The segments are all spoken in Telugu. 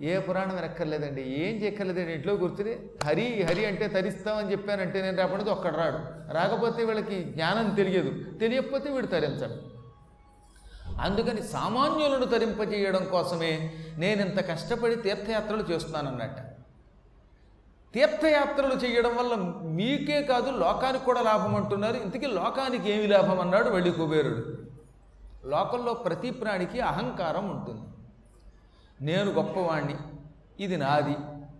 ఏ పురాణం వెనక్కర్లేదండి ఏం చేయక్కర్లేదండి ఇంట్లో కూర్చుని హరి హరి అంటే తరిస్తామని చెప్పానంటే నేను రేపటి ఒక్కడు రాడు. రాకపోతే వీళ్ళకి జ్ఞానం తెలియదు. తెలియకపోతే వీడు తరించడు. అందుకని సామాన్యులను తరింపజేయడం కోసమే నేను ఇంత కష్టపడి తీర్థయాత్రలు చేస్తున్నానన్నట్ట. తీర్థయాత్రలు చేయడం వల్ల మీకే కాదు లోకానికి కూడా లాభం అంటున్నారు. ఇంతకీ లోకానికి ఏమి లాభం అన్నాడు వెళ్ళి కుబేరుడు. లోకంలో ప్రతి ప్రాణికి అహంకారం ఉంటుంది. నేను గొప్పవాణ్ణి ఇది నాది.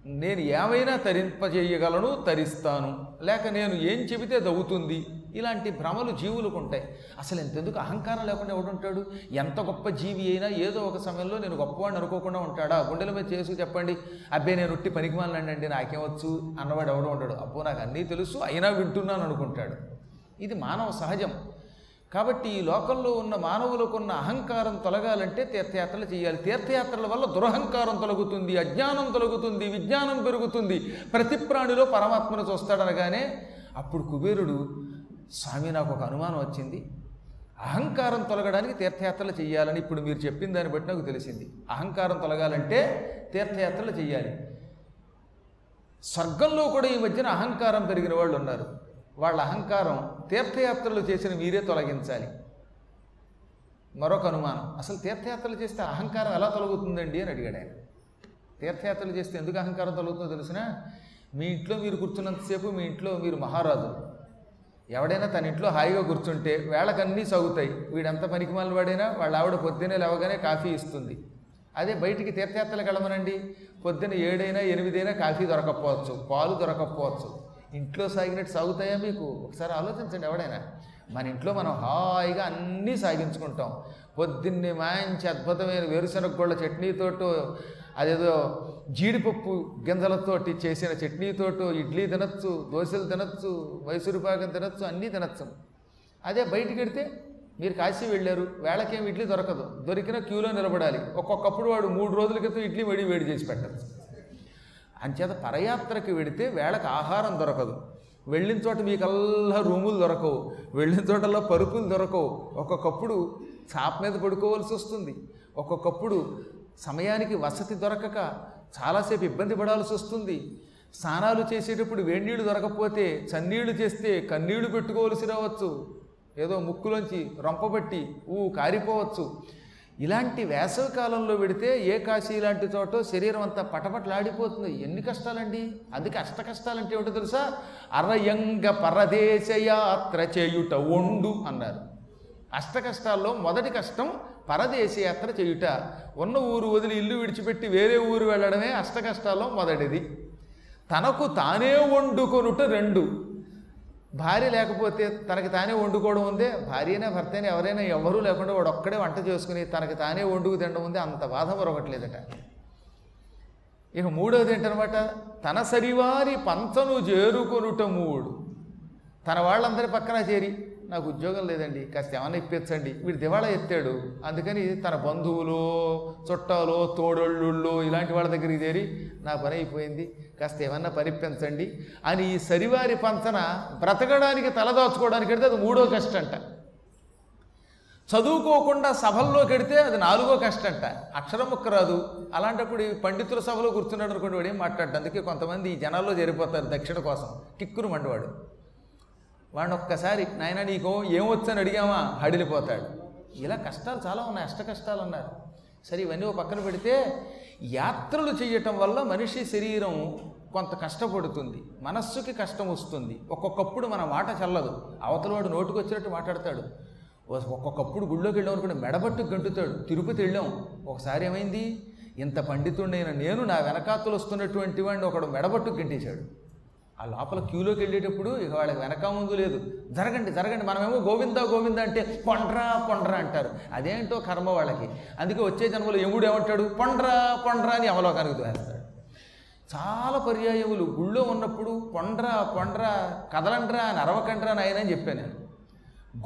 నేను ఏమైనా తరింపజేయగలను తరిస్తాను. లేక నేను ఏం చెబితే దవ్వుతుంది ఇలాంటి భ్రమలు జీవులకు ఉంటాయి. అసలు ఎంతెందుకు అహంకారం లేకుండా ఎవడుంటాడు ఎంత గొప్ప జీవి అయినా ఏదో ఒక సమయంలో నేను గొప్పవాడిని అనుకోకుండా ఉంటాడా? గుండెల మీద చేసి చెప్పండి అబ్బే నేను ఉట్టి పనికిమాలండి నాకేమొచ్చు? అన్నవాడు ఎవడో ఉంటాడు అబ్బో నాకు అన్నీ తెలుసు అయినా వింటున్నాను అనుకుంటాడు. ఇది మానవ సహజం. కాబట్టి ఈ లోకంలో ఉన్న మానవులకు ఉన్న అహంకారం తొలగాలంటే తీర్థయాత్రలు చేయాలి. తీర్థయాత్రల వల్ల దురహంకారం తొలగుతుంది అజ్ఞానం తొలగుతుంది విజ్ఞానం పెరుగుతుంది. ప్రతి ప్రాణిలో పరమాత్మను చూస్తాడనగానే అప్పుడు కుబేరుడు స్వామి నాకు ఒక అనుమానం వచ్చింది. అహంకారం తొలగడానికి తీర్థయాత్రలు చేయాలని ఇప్పుడు మీరు చెప్పిన దాన్ని బట్టి నాకు తెలిసింది. అహంకారం తొలగాలంటే తీర్థయాత్రలు చేయాలి. స్వర్గంలో కూడా ఈ మధ్యన అహంకారం పెరిగిన వాళ్ళు ఉన్నారు. వాళ్ళ అహంకారం తీర్థయాత్రలు చేసిన మీరే తొలగించాలి. మరొక అనుమానం అసలు తీర్థయాత్రలు చేస్తే అహంకారం ఎలా తొలగుతుందండి అని అడిగాడు ఆయన. తీర్థయాత్రలు చేస్తే ఎందుకు అహంకారం తొలగుతుందో తెలిసిన మీ ఇంట్లో మీరు కూర్చున్నంతసేపు మీ ఇంట్లో మీరు మహారాజు ఎవడైనా తన ఇంట్లో హాయిగా కూర్చుంటే వేళకన్నీ సాగుతాయి. వీడంత పనికిమాలిన వాడైనా వాళ్ళ ఆవిడ పొద్దున్నే లేవగానే కాఫీ ఇస్తుంది. అదే బయటికి తీర్థయాత్రలకు వెళ్ళమనండి. పొద్దున్న ఏడైనా ఎనిమిదైనా కాఫీ దొరకకపోవచ్చు పాలు దొరకకపోవచ్చు ఇంట్లో సాగినట్టు సాగుతాయా మీకు? ఒకసారి ఆలోచించండి ఎవడైనా. మన ఇంట్లో మనం హాయిగా అన్నీ సాగించుకుంటాం. పొద్దున్నే మంచి అద్భుతమైన వేరుశనగ గోళ్ళ చట్నీతోటో అదేదో జీడిపప్పు గింజలతోటి చేసిన చట్నీతోటో ఇడ్లీ తినచ్చు దోశలు తినచ్చు మైసూరుపాకం తినచ్చు అన్నీ తినచ్చు. అదే బయటికి వెడితే మీరు కాశీ వెళ్ళారు వేళకేం ఇడ్లీ దొరకదు. దొరికిన క్యూలో నిలబడాలి. ఒక్కొక్కప్పుడు వాడు మూడు రోజుల క్రితం ఇడ్లీ వడి వేడి చేసి పెట్టచ్చు. అంచేత పరయాత్రకి వెడితే వేళకు ఆహారం దొరకదు. వెళ్ళిన చోట మీకల్లా రూములు దొరకవు. వెళ్ళిన చోటల్లో పరుపులు దొరకవు. ఒక్కొక్కప్పుడు చాప మీద పడుకోవాల్సి వస్తుంది. ఒక్కొక్కప్పుడు సమయానికి వసతి దొరకక చాలాసేపు ఇబ్బంది పడాల్సి వస్తుంది. స్నానాలు చేసేటప్పుడు వేడినీళ్ళు దొరకకపోతే చన్నీళ్ళు చేస్తే కన్నీళ్ళు పెట్టుకోవలసి రావచ్చు. ఏదో ముక్కులోంచి రొంపబట్టి ఊ కారిపోవచ్చు. ఇలాంటి వేసవి కాలంలో పెడితే ఏ కాశీ లాంటి చోట శరీరం అంతా పటపటలాడిపోతుంది. ఎన్ని కష్టాలండి? అందుకే అష్ట కష్టాలంటే ఏమిటో తెలుసా? అరయంగ పరదేశ యాత్ర చేయుట ఒండు అన్నారు. అష్ట కష్టాల్లో మొదటి కష్టం పరదేశ యాత్ర చేయుట. ఉన్న ఊరు వదిలి ఇల్లు విడిచిపెట్టి వేరే ఊరు వెళ్ళడమే అష్ట కష్టాల్లో మొదటిది. తనకు తానే వండుకొనుట రెండు. భార్య లేకపోతే తనకి తానే వండుకోవడం ఉందే భార్యనే భర్తనే ఎవరైనా ఎవరూ లేకుండా వాడు ఒక్కడే వంట చేసుకుని తనకి తానే వండుకు తినడం ఉంది అంత బాధ మరొకట్లేదట. ఇక మూడవది ఏంటనమాట? తన సరివారి పంచను చేరుకొనుట మూడు. తన వాళ్ళందరి పక్కన చేరి నాకు ఉద్యోగం లేదండి కాస్త ఏమైనా ఇప్పించండి. వీడు దివాళా ఎత్తాడు. అందుకని తన బంధువులు చుట్టాలు తోడళ్ళు ఇలాంటి వాళ్ళ దగ్గరికి చేరి నా పని అయిపోయింది కాస్త ఏమన్నా పనిప్పించండి అని ఈ సరివారి పంచన బ్రతకడానికి తలదాచుకోవడానికి వెడితే అది మూడో కష్టంట. చదువుకోకుండా సభల్లోకి వెడితే అది నాలుగో కష్టంట. అక్షరం ముక్క రాదు. అలాంటప్పుడు ఈ పండితుల సభలో కూర్చున్నాడు అనుకోండి వాడు ఏం మాట్లాడటం అందుకే కొంతమంది ఈ జనాల్లో జరిపోతారు దక్షిణ కోసం. కిక్కురు మండివాడు. వాడిని ఒక్కసారి నాయన నీకు ఏమొచ్చని అడిగామా? హడిలిపోతాడు. ఇలా కష్టాలు చాలా ఉన్నాయి అష్ట కష్టాలు అన్నారు సరే ఇవన్నీ ఓ పక్కన పెడితే యాత్రలు చేయటం వల్ల మనిషి శరీరం కొంత కష్టపడుతుంది మనస్సుకి కష్టం వస్తుంది. ఒక్కొక్కప్పుడు మన మాట చల్లదు. అవతలవాడు నోటుకు వచ్చినట్టు మాట్లాడతాడు ఒక్కొక్కప్పుడు గుళ్ళోకి వెళ్ళాం అనుకుంటే మెడబట్టు గంటుతాడు. తిరుపతి వెళ్ళాం. ఒకసారి ఏమైంది? ఇంత పండితుడైన నేను నా వెనకాతలు వస్తున్నటువంటి వాడిని ఒకడు మెడబట్టు గంటేశాడు ఆ లోపల క్యూలోకి వెళ్ళేటప్పుడు ఇక వాళ్ళకి వెనక ముందు లేదు. జరగండి జరగండి మనమేమో గోవిందా గోవిందా అంటే పొండ్రా పొండ్రా అంటారు. అదేంటో కర్మ వాళ్ళకి. అందుకే వచ్చే జన్మలో యముడు ఏమంటాడు? పొండ్రా పొండ్రా అని అవలోకానికి వేస్తాడు చాలా పర్యాయములు. గుళ్ళో ఉన్నప్పుడు పొండ్రా పొండ్రా కదలండ్రా అని అరవకండ్రా నాయన అని చెప్పాను నేను.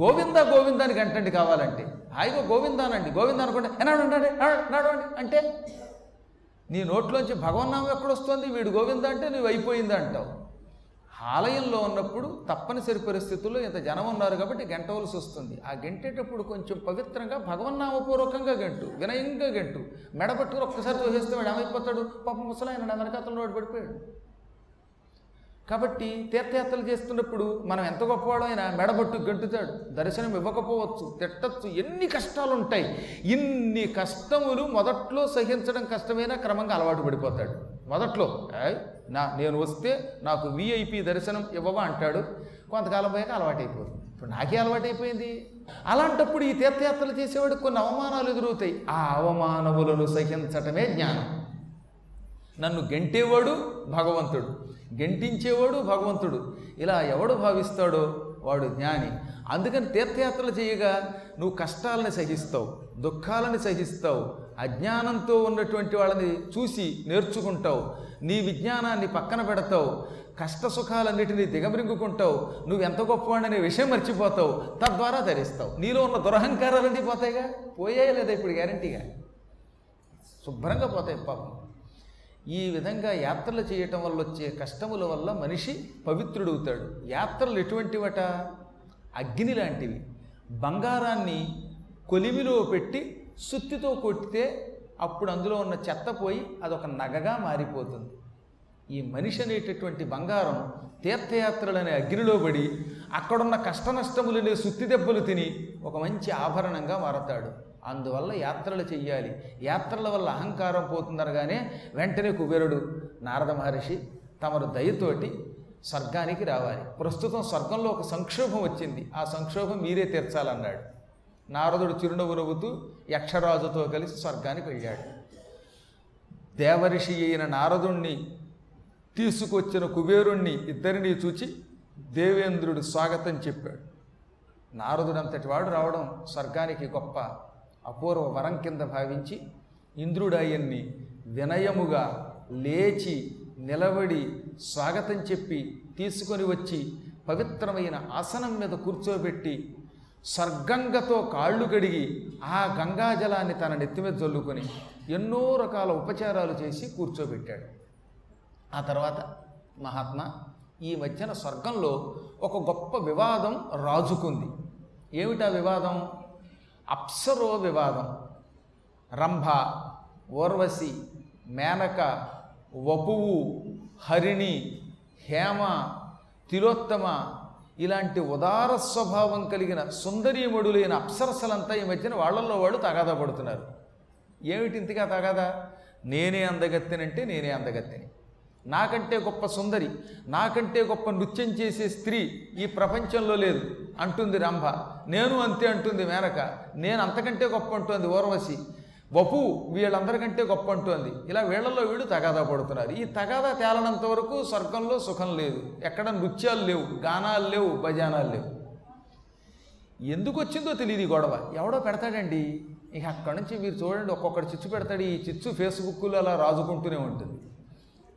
గోవిందా గోవిందానికి అంటండి కావాలంటే. హాయిగా గోవిందానండి. గోవిందా అనుకుంటే ఎనాడు ఉండండి నడవండి అంటే నీ నోట్లోంచి భగవన్నామం ఎక్కడొస్తుంది? వీడు గోవింద అంటే నువ్వు అయిపోయింది అంటావు ఆలయంలో ఉన్నప్పుడు తప్పనిసరి పరిస్థితుల్లో ఇంత జనం ఉన్నారు కాబట్టి గెంటవలసి వస్తుంది. ఆ గెంటేటప్పుడు కొంచెం పవిత్రంగా భగవన్నామపూర్వకంగా గంటు వినయంగా గంటు. మెడపట్టుకుని ఒక్కసారి తోసేస్తే వాడు ఏమైపోతాడు? పాప ముసలాయన వెనకాతలో వాడు పడిపోయాడు. కాబట్టి తీర్థయాత్రలు చేస్తున్నప్పుడు మనం ఎంత గొప్పవాడైనా మెడబట్టు గంటుతాడు. దర్శనం ఇవ్వకపోవచ్చు తిట్టచ్చు ఎన్ని కష్టాలు ఉంటాయి ఇన్ని కష్టములు మొదట్లో సహించడం కష్టమైనా క్రమంగా అలవాటు పడిపోతాడు. మొదట్లో నా నేను వస్తే నాకు విఐపి దర్శనం ఇవ్వవా అంటాడు. కొంతకాలం పోయాక అలవాటైపోతుంది. ఇప్పుడు నాకే అలవాటైపోయింది. అలాంటప్పుడు ఈ తీర్థయాత్రలు చేసేవాడు కొన్ని అవమానాలు ఎదురవుతాయి. ఆ అవమానములను సహించటమే జ్ఞానం. నన్ను గెంటేవాడు భగవంతుడు. గెంటించేవాడు భగవంతుడు. ఇలా ఎవడు భావిస్తాడో వాడు జ్ఞాని. అందుకని తీర్థయాత్రలు చేయగా నువ్వు కష్టాలని సహిస్తావు దుఃఖాలని సహిస్తావు అజ్ఞానంతో ఉన్నటువంటి వాళ్ళని చూసి నేర్చుకుంటావు. నీ విజ్ఞానాన్ని పక్కన పెడతావు కష్ట సుఖాలన్నిటినీ దిగబరింగుకుంటావు నువ్వు ఎంత గొప్పవాడనే విషయం మర్చిపోతావు తద్వారా ధరిస్తావు. నీలో ఉన్న దురహంకారాలన్నీ పోతాయిగా? పోయాయి లేదా ఇప్పుడు గ్యారంటీగా శుభ్రంగా పోతాయి పాపం. ఈ విధంగా యాత్రలు చేయటం వల్ల వచ్చే కష్టముల వల్ల మనిషి పవిత్రుడవుతాడు. యాత్రలు ఎటువంటివట? అగ్ని లాంటివి. బంగారాన్ని కొలిమిలో పెట్టి సుత్తితో కొట్టితే అప్పుడు అందులో ఉన్న చెత్త పోయి అదొక నగగా మారిపోతుంది. ఈ మనిషి అనేటటువంటి బంగారం తీర్థయాత్రలనే అగ్నిలో పడి అక్కడున్న కష్ట నష్టములనే సుత్తి దెబ్బలు తిని ఒక మంచి ఆభరణంగా మారతాడు. అందువల్ల యాత్రలు చెయ్యాలి. యాత్రల వల్ల అహంకారం పోతుందనగానే వెంటనే కుబేరుడు నారద మహర్షి తమరు దయతోటి స్వర్గానికి రావాలి. ప్రస్తుతం స్వర్గంలో ఒక సంక్షోభం వచ్చింది. ఆ సంక్షోభం మీరే తీర్చాలన్నాడు. నారదుడు చిరునవ్వు నవ్వుతూ యక్షరాజుతో కలిసి స్వర్గానికి వెళ్ళాడు. దేవరిషి అయిన నారదుణ్ణి తీసుకొచ్చిన కుబేరుణ్ణి ఇద్దరిని చూచి దేవేంద్రుడు స్వాగతం చెప్పాడు. నారదుడంతటి వాడు రావడం స్వర్గానికి గొప్ప అపూర్వ వరం కింద భావించి ఇంద్రుడు ఆయన్ని వినయముగా లేచి నిలబడి స్వాగతం చెప్పి తీసుకొని వచ్చి పవిత్రమైన ఆసనం మీద కూర్చోబెట్టి స్వర్గంగతో కాళ్ళు కడిగి ఆ గంగాజలాన్ని తన నెత్తి మీద జల్లుకొని ఎన్నో రకాల ఉపచారాలు చేసి కూర్చోబెట్టాడు. ఆ తర్వాత మహాత్మా ఈ మధ్యన స్వర్గంలో ఒక గొప్ప వివాదం రాజుకుంది. ఏమిటా వివాదం? అప్సరో వివాదం. రంభ ఊర్వశి మేనక వపువు హరిణి హేమ తిలోత్తమ ఇలాంటి ఉదార స్వభావం కలిగిన సుందరీమడులైన అప్సరసలంతా ఈ మధ్యన వాళ్ళల్లో వాళ్ళు తగాదా పడుతున్నారు ఏమిటి ఇంతగా తగాదా? నేనే అందగత్తెనంటే నేనే అందగత్తెని. నాకంటే గొప్ప సుందరి నాకంటే గొప్ప నృత్యం చేసే స్త్రీ ఈ ప్రపంచంలో లేదు. అంటుంది రంభ. నేను అంతే అంటుంది మేనక. నేను అంతకంటే గొప్ప అంటుంది ఊర్వశి వపు వీళ్ళందరికంటే గొప్ప అంటుంది. ఇలా వీళ్ళల్లో వీళ్ళు తగాదా పడుతున్నారు. ఈ తగాదా తేలనంత వరకు స్వర్గంలో సుఖం లేదు. ఎక్కడ నృత్యాలు లేవు గానాలు లేవు భజానాలు లేవు. ఎందుకు వచ్చిందో తెలియదు ఈ గొడవ. ఎవడో పెడతాడండి. ఇక అక్కడి నుంచి మీరు చూడండి ఒక్కొక్కటి చిచ్చు పెడతాడు. ఈ చిచ్చు ఫేస్బుక్లో అలా రాజుకుంటూనే ఉంటుంది.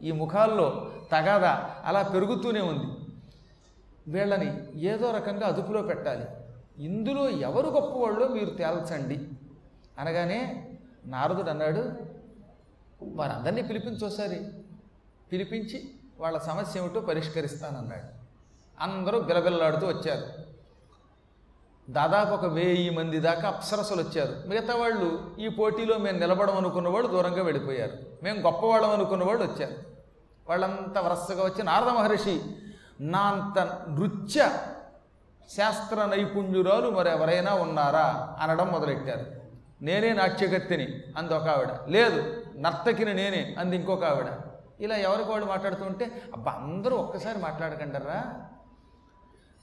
ఈ ముఖాల్లో తగాదా అలా పెరుగుతూనే ఉంది. వీళ్ళని ఏదో రకంగా అదుపులో పెట్టాలి. ఇందులో ఎవరు గొప్పవాళ్ళో మీరు తేల్చండి. అనగానే నారదుడు అన్నాడు వారందరినీ పిలిపించి ఒకసారి. పిలిపించి వాళ్ళ సమస్య ఏమిటో పరిష్కరిస్తానన్నాడు. అందరూ బిలబిల్లాడుతూ వచ్చారు. దాదాపు ఒక వెయ్యి మంది దాకా అప్సరసలు వచ్చారు. మిగతా వాళ్ళు ఈ పోటీలో మేము నిలబడం అనుకున్న వాళ్ళు దూరంగా వెళ్ళిపోయారు. మేము గొప్పవాళ్ళం అనుకున్న వాళ్ళు వచ్చారు. వాళ్ళంతా వరసగా వచ్చి నారద మహర్షి నా అంత నృత్య శాస్త్ర నైపుణ్యురాలు మరి ఎవరైనా ఉన్నారా? అనడం మొదలెట్టారు. నేనే నాట్యగత్తిని అంది ఒక ఆవిడ. లేదు నర్తకిని నేనే అంది ఇంకొక ఆవిడ. ఇలా ఎవరికి వాళ్ళు మాట్లాడుతుంటే అబ్బా అందరూ ఒక్కసారి మాట్లాడకండరా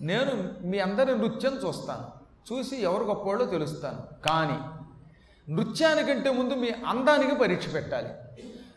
నేను మీ అందరి నృత్యం చూస్తాను. చూసి ఎవరు గొప్పవాళ్ళో తెలుస్తాను. కానీ నృత్యానికంటే ముందు మీ అందానికి పరీక్ష పెట్టాలి.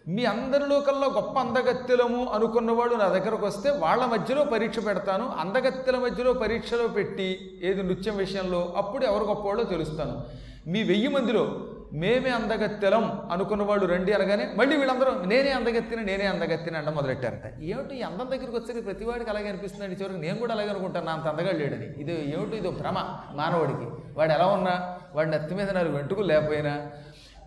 మీ అందరిలో కల్లా గొప్ప అందగత్తెలము అనుకున్న వాళ్ళు నా దగ్గరకు వస్తే వాళ్ళ మధ్యలో పరీక్ష పెడతాను. అందగత్తెల మధ్యలో పరీక్షలో పెట్టి ఏది నృత్యం విషయంలో అప్పుడు ఎవరు గొప్పవాళ్ళో తెలుస్తాను. మీ వెయ్యి మందిలో మేమే అందగత్తెలం అనుకున్న వాళ్ళు రండి అనగానే మళ్ళీ వీళ్ళందరూ నేనే అందగత్తిని నేనే అందగత్తిన అంట మొదలెట్టారట. ఏమిటి ఈ అందం దగ్గరికి వచ్చేది ప్రతివాడికి అలాగే అనిపిస్తుందండి చివరికి నేను కూడా అలాగే అనుకుంటాను. నా అంత అందగా లేడని. ఇది ఏమిటి? ఇది భ్రమ మానవుడికి. వాడు ఎలా ఉన్నా? వాడి నెత్తి మీద నాలుగు వెంట్రుకలు లేకపోయినా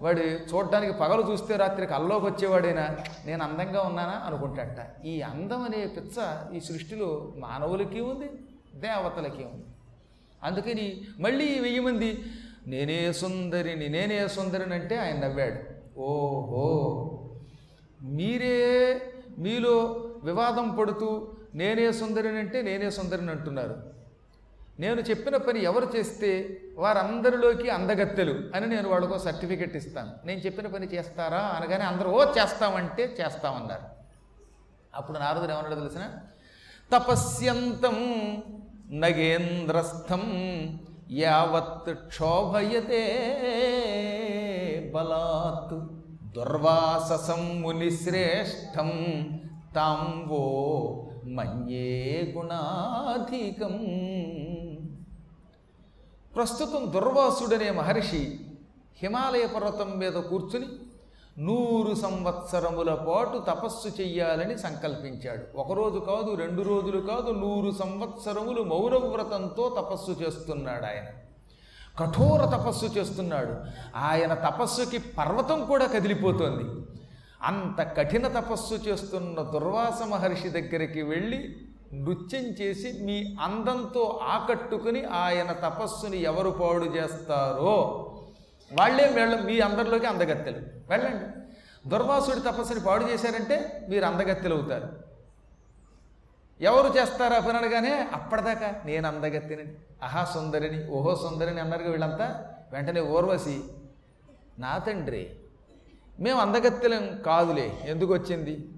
వాడు చూడడానికి పగలు చూస్తే రాత్రికి అల్లోకి వచ్చేవాడైనా? నేను అందంగా ఉన్నానా? అనుకుంటాడట. ఈ అందం అనే పిచ్చ ఈ సృష్టిలో మానవులకి ఉంది దేవతలకి ఉంది. అందుకని మళ్ళీ వెయ్యి మంది నేనే సుందరిని నేనే సుందరిని అంటే ఆయన నవ్వాడు. ఓహో! మీరే మీలో వివాదం పడుతూ నేనే సుందరిని అంటే నేనే సుందరిని అంటున్నారు. నేను చెప్పిన పని ఎవరు చేస్తే వారందరిలోకి అందగత్తెలు అని నేను వాళ్ళకో సర్టిఫికెట్ ఇస్తాను. నేను చెప్పిన పని చేస్తారా అనగానే అందరూ ఓ చేస్తామంటే చేస్తామన్నారు. అప్పుడు నారదుడు ఏమన్నాడు తెలిసిన? తపస్యంతం నగేంద్రస్థం యావత్ క్షోభయతే బలాత్ దుర్వాససం మునిశ్రేష్టం తాంవో మన్యే గుణాధికం. ప్రస్తుతం దుర్వాసుడనే మహర్షి హిమాలయ పర్వతం మీద కూర్చుని నూరు సంవత్సరముల పాటు తపస్సు చెయ్యాలని సంకల్పించాడు. ఒకరోజు కాదు రెండు రోజులు కాదు నూరు సంవత్సరములు మౌనవ్రతంతో తపస్సు చేస్తున్నాడు ఆయన. కఠోర తపస్సు చేస్తున్నాడు. ఆయన తపస్సుకి పర్వతం కూడా కదిలిపోతోంది. అంత కఠిన తపస్సు చేస్తున్న దుర్వాస మహర్షి దగ్గరికి వెళ్ళి నృత్యం చేసి మీ అందంతో ఆకట్టుకుని ఆయన తపస్సుని ఎవరు పాడు చేస్తారో? వాళ్ళే వెళ్ళ మీ అందరిలోకి అందగత్తెలు. వెళ్ళండి. దుర్వాసుడి తపస్సుని పాడు చేశారంటే మీరు అందగత్తెలు అవుతారు. ఎవరు చేస్తారా పని అనగానే అప్పటిదాకా నేను అందగత్తిని అహా సుందరిని ఓహో సుందరిని అన్నారు వీళ్ళంతా. వెంటనే ఓర్వసి నా తండ్రి మేము అందగత్తెలం కాదులే. ఎందుకు వచ్చింది?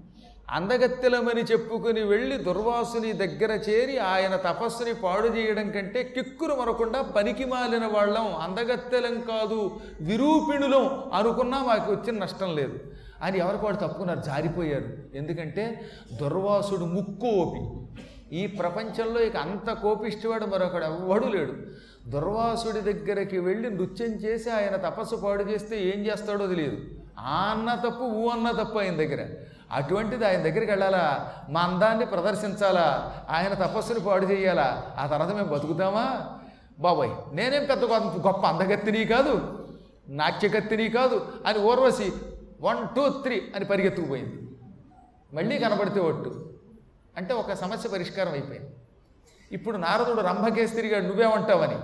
అందగత్తెలమని చెప్పుకుని వెళ్ళి దుర్వాసుని దగ్గర చేరి ఆయన తపస్సుని పాడు చేయడం కంటే కిక్కురు మరకుండా పనికి మాలిన వాళ్ళం. అందగత్తెలం కాదు విరూపిణులం అనుకున్నా మాకు వచ్చిన నష్టం లేదు. అని ఎవరికి వాడు తప్పుకున్నారు? జారిపోయారు. ఎందుకంటే దుర్వాసుడు ముక్కోపి. ఈ ప్రపంచంలో ఇక అంత కోపిష్టివాడు మరొకడు ఎవ్వడు లేడు. దుర్వాసుడి దగ్గరికి వెళ్ళి నృత్యం చేసి ఆయన తపస్సు పాడు చేస్తే ఏం చేస్తాడో తెలియదు. ఆ అన్న తప్పు ఊ అన్న తప్పు ఆయన దగ్గర. అటువంటిది ఆయన దగ్గరికి వెళ్ళాలా? మా అందాన్ని ప్రదర్శించాలా? ఆయన తపస్సుని పాడు చేయాలా? ఆ తర్వాత మేము బతుకుతామా? బాబాయ్ నేనేం పెద్ద గొప్ప- అందగత్తిని కాదు నాట్యకత్తిని కాదు అని ఊర్వశి వన్ టూ త్రీ అని పరిగెత్తుకుపోయింది. మళ్ళీ కనబడితే ఒట్టు. అంటే ఒక సమస్య పరిష్కారం అయిపోయింది. ఇప్పుడు నారదుడు రంభకేసి తిరిగాడు నువ్వేమంటావని?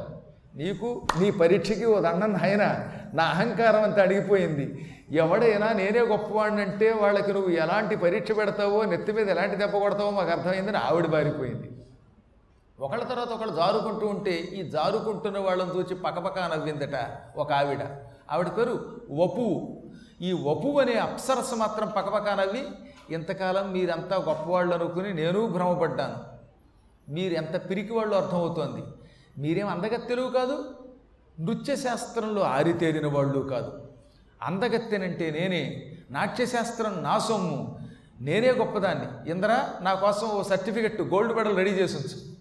నీకు నీ పరీక్షకి ఓ దండం ఆయన నా అహంకారం అంతా అడిగిపోయింది. ఎవడైనా నేనే గొప్పవాడిని అంటే వాళ్ళకి నువ్వు ఎలాంటి పరీక్ష పెడతావో నెత్తి మీద ఎలాంటి దెబ్బ కొడతావో మాకు అర్థమైందని ఆవిడ బారిపోయింది ఒకళ్ళ తర్వాత ఒకళ్ళు జారుకుంటూ ఉంటే ఈ జారుకుంటున్న వాళ్ళని చూసి పక్కపక్క నవ్విందట ఒక ఆవిడ. ఆవిడ పేరు వపు ఈ వపు అనే అప్సరస మాత్రం పక్కపక్క నవ్వి ఇంతకాలం మీరంతా గొప్పవాళ్ళు అనుకుని నేను భ్రమపడ్డాను. మీరు ఎంత పిరికి వాళ్ళు అర్థమవుతోంది. మీరేం అందగత్తెలు కాదు? నృత్య శాస్త్రంలో ఆరితేరిన వాళ్ళు కాదు. అందగత్తెనంటే నేనే. నాట్యశాస్త్రం నా సొమ్ము. నేనే గొప్పదాన్ని. ఇంద్ర నా కోసం ఓ సర్టిఫికెట్ గోల్డ్ మెడల్ రెడీ చేసి ఉంచు.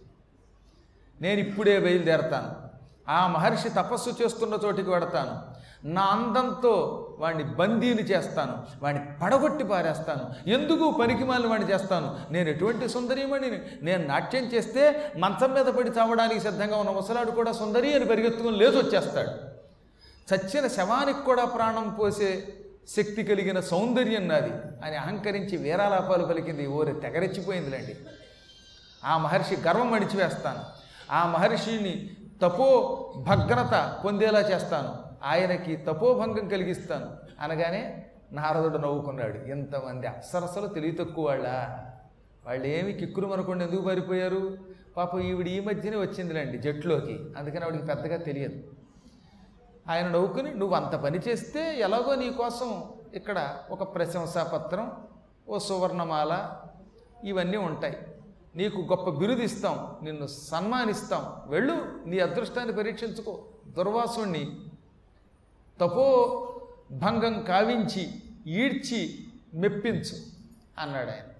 నేను ఇప్పుడే బయలుదేరతాను. ఆ మహర్షి తపస్సు చేస్తున్న చోటికి వెడతాను. నా అందంతో వాడిని బందీని చేస్తాను. వాడిని పడగొట్టి పారేస్తాను. ఎందుకు పనికిమాలిన వాడిని చేస్తాను? నేను ఎటువంటి సుందరీమణిని? నేను నాట్యం చేస్తే మంచం మీద పడి చావడానికి సిద్ధంగా ఉన్న ముసలాడు కూడా సుందరి అని పరిగెత్తుకుని లేదు వచ్చేస్తాడు. చచ్చిన శవానికి కూడా ప్రాణం పోసే శక్తి కలిగిన సౌందర్యం నాది. అని అహంకరించి వీరాలాపాలు పలికింది. ఓరి తెగరెచ్చిపోయిందిలేండి ఆ మహర్షి గర్వం అణిచివేస్తాను. ఆ మహర్షిని తపో భగ్నత పొందేలా చేస్తాను. ఆయనకి తపోభంగం కలిగిస్తాను. అనగానే నారదుడు నవ్వుకున్నాడు. ఇంతమంది అప్సరసలు తెలివి తక్కువ వాళ్ళ. వాళ్ళు ఏమి కిక్కురు మనకుండా ఎందుకు పారిపోయారు పాపం ఈవిడ ఈ మధ్యనే వచ్చిందిలేండి జట్లోకి అందుకని ఆవిడికి పెద్దగా తెలియదు. ఆయన నవ్వుకుని నువ్వు అంత పని చేస్తే ఎలాగో నీ కోసం ఇక్కడ ఒక ప్రశంసాపత్రం ఓ సువర్ణమాల ఇవన్నీ ఉంటాయి. నీకు గొప్ప బిరుదిస్తాం నిన్ను సన్మానిస్తాం. వెళ్ళు నీ అదృష్టాన్ని పరీక్షించుకో. దుర్వాసుణ్ణి తపో భంగం కావించి ఈడ్చి మెప్పించు అన్నాడు ఆయన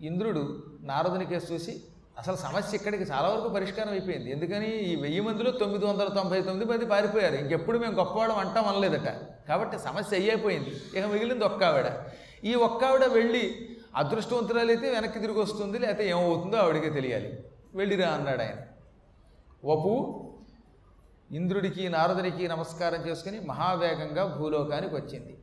ఇంద్రుడు నారదునికే చూసి అసలు సమస్య ఇక్కడికి చాలా వరకు పరిష్కారం అయిపోయింది. ఎందుకని ఈ వెయ్యి మందిలో తొమ్మిది వందల తొంభై తొమ్మిది మంది పారిపోయారు. ఇంకెప్పుడు మేము గొప్పవాళ్ళం అంటాం అనలేదట. కాబట్టి సమస్య అయ్యైపోయింది ఇక మిగిలింది ఒక్కావిడ ఈ ఒక్క ఆవిడ వెళ్ళి అదృష్టవంతురాలైతే వెనక్కి తిరిగి వస్తుంది లేకపోతే ఏమవుతుందో ఆవిడికి తెలియాలి. వెళ్ళిరా అన్నాడు ఆయన. వపు ఇంద్రుడికి నారదుడికి నమస్కారం చేసుకుని మహావేగంగా భూలోకానికి వచ్చింది.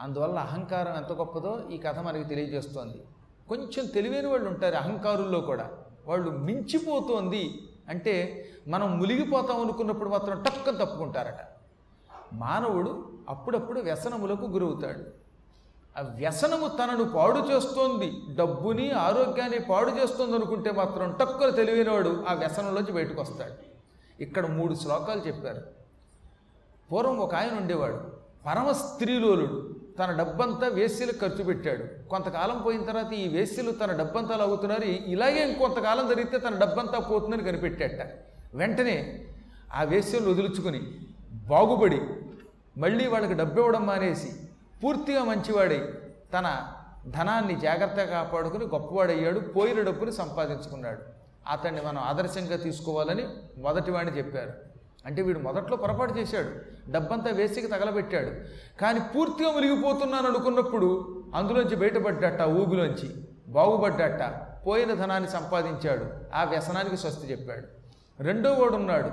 అందువల్ల అహంకారం ఎంత గొప్పదో ఈ కథ మనకి తెలియజేస్తోంది. కొంచెం తెలివైన వాళ్ళు ఉంటారు అహంకారుల్లో కూడా. వాళ్ళు మించిపోతోంది అంటే మనం మునిగిపోతాం అనుకున్నప్పుడు మాత్రం టక్కని తప్పుకుంటారట. మానవుడు అప్పుడప్పుడు వ్యసనములకు గురవుతాడు. ఆ వ్యసనము తనను పాడు చేస్తోంది. డబ్బుని ఆరోగ్యాన్ని పాడు చేస్తోంది అనుకుంటే మాత్రం టక్కున తెలివినవాడు ఆ వ్యసనంలోంచి బయటకు వస్తాడు. ఇక్కడ మూడు శ్లోకాలు చెప్పారు. పూర్వం ఒక ఆయన ఉండేవాడు. పరమ స్త్రీలోలుడు. తన డబ్బంతా వేశ్యలకు ఖర్చు పెట్టాడు. కొంతకాలం పోయిన తర్వాత ఈ వేస్యలు తన డబ్బంతా లాగుతున్నారు. ఇలాగే ఇంకొంతకాలం జరిగితే తన డబ్బంతా పోతుందని కనిపెట్టాట. వెంటనే ఆ వేస్యలు వదులుచుకుని బాగుపడి మళ్ళీ వాళ్ళకి డబ్బు ఇవ్వడం మానేసి పూర్తిగా మంచివాడై తన ధనాన్ని జాగ్రత్తగా కాపాడుకుని గొప్పవాడయ్యాడు పోయిన డబ్బుని సంపాదించుకున్నాడు. అతన్ని మనం ఆదర్శంగా తీసుకోవాలని మొదటివాడిని చెప్పారు. అంటే వీడు మొదట్లో పొరపాటు చేశాడు. డబ్బంతా వేసికి తగలబెట్టాడు. కానీ పూర్తిగా మునిగిపోతున్నాను అనుకున్నప్పుడు అందులోంచి బయటపడ్డట ఊగులోంచి బాగుపడ్డట పోయిన ధనాన్ని సంపాదించాడు ఆ వ్యసనానికి స్వస్తి చెప్పాడు. రెండో వాడు ఉన్నాడు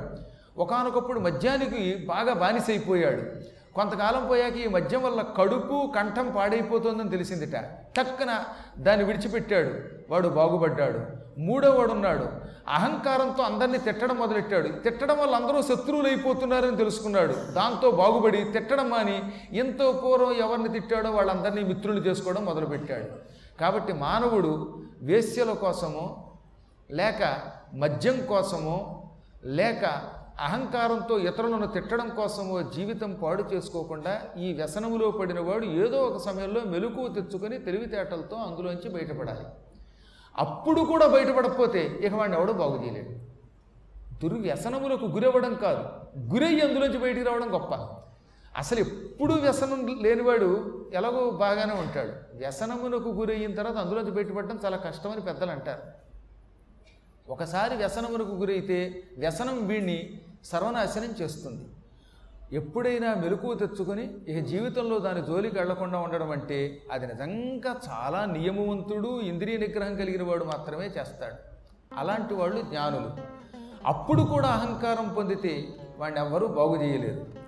ఒకానొకప్పుడు మద్యానికి బాగా బానిసైపోయాడు. కొంతకాలం పోయాక ఈ మద్యం వల్ల కడుపు కంఠం పాడైపోతుందని తెలిసిందిట. టక్కున దాన్ని విడిచిపెట్టాడు. వాడు బాగుపడ్డాడు. మూడో వాడు ఉన్నాడు అహంకారంతో అందరినీ తిట్టడం మొదలెట్టాడు. తిట్టడం వల్ల అందరూ శత్రువులు అయిపోతున్నారని తెలుసుకున్నాడు. దాంతో బాగుపడి తిట్టడం మాని ఎంతో పూర్వం ఎవరిని తిట్టాడో వాళ్ళందరినీ మిత్రులు చేసుకోవడం మొదలుపెట్టాడు. కాబట్టి మానవుడు వేశ్యల కోసమో లేక మద్యం కోసమో లేక అహంకారంతో ఇతరులను తిట్టడం కోసమో జీవితం పాడు చేసుకోకుండా ఈ వ్యసనములో పడిన వాడు ఏదో ఒక సమయంలో మెలకువ తెచ్చుకొని తెలివితేటలతో అందులోంచి బయటపడాలి. అప్పుడు కూడా బయటపడకపోతే ఇక వాడిని ఎవడో బాగు చేయలేడు. దుర్వ్యసనములకు గురవ్వడం కాదు గురయ్యి అందులోంచి బయటికి రావడం గొప్ప. అసలు ఎప్పుడు వ్యసనం లేనివాడు ఎలాగో బాగానే ఉంటాడు. వ్యసనమునకు గురయ్యిన తర్వాత అందులోంచి బయటపడడం చాలా కష్టమని పెద్దలు అంటారు ఒకసారి వ్యసనమునకు గురైతే వ్యసనం వీడిని సర్వనాశనం చేస్తుంది. ఎప్పుడైనా మెలకువ తెచ్చుకొని ఇక జీవితంలో దాని జోలికి వెళ్ళకుండా ఉండడం అంటే అది నిజంగా చాలా నియమవంతుడు ఇంద్రియ నిగ్రహం కలిగిన వాడు మాత్రమే చేస్తాడు. అలాంటి వాళ్ళు జ్ఞానులు. అప్పుడు కూడా అహంకారం పొందితే వాడిని ఎవ్వరూ బాగు చేయలేరు.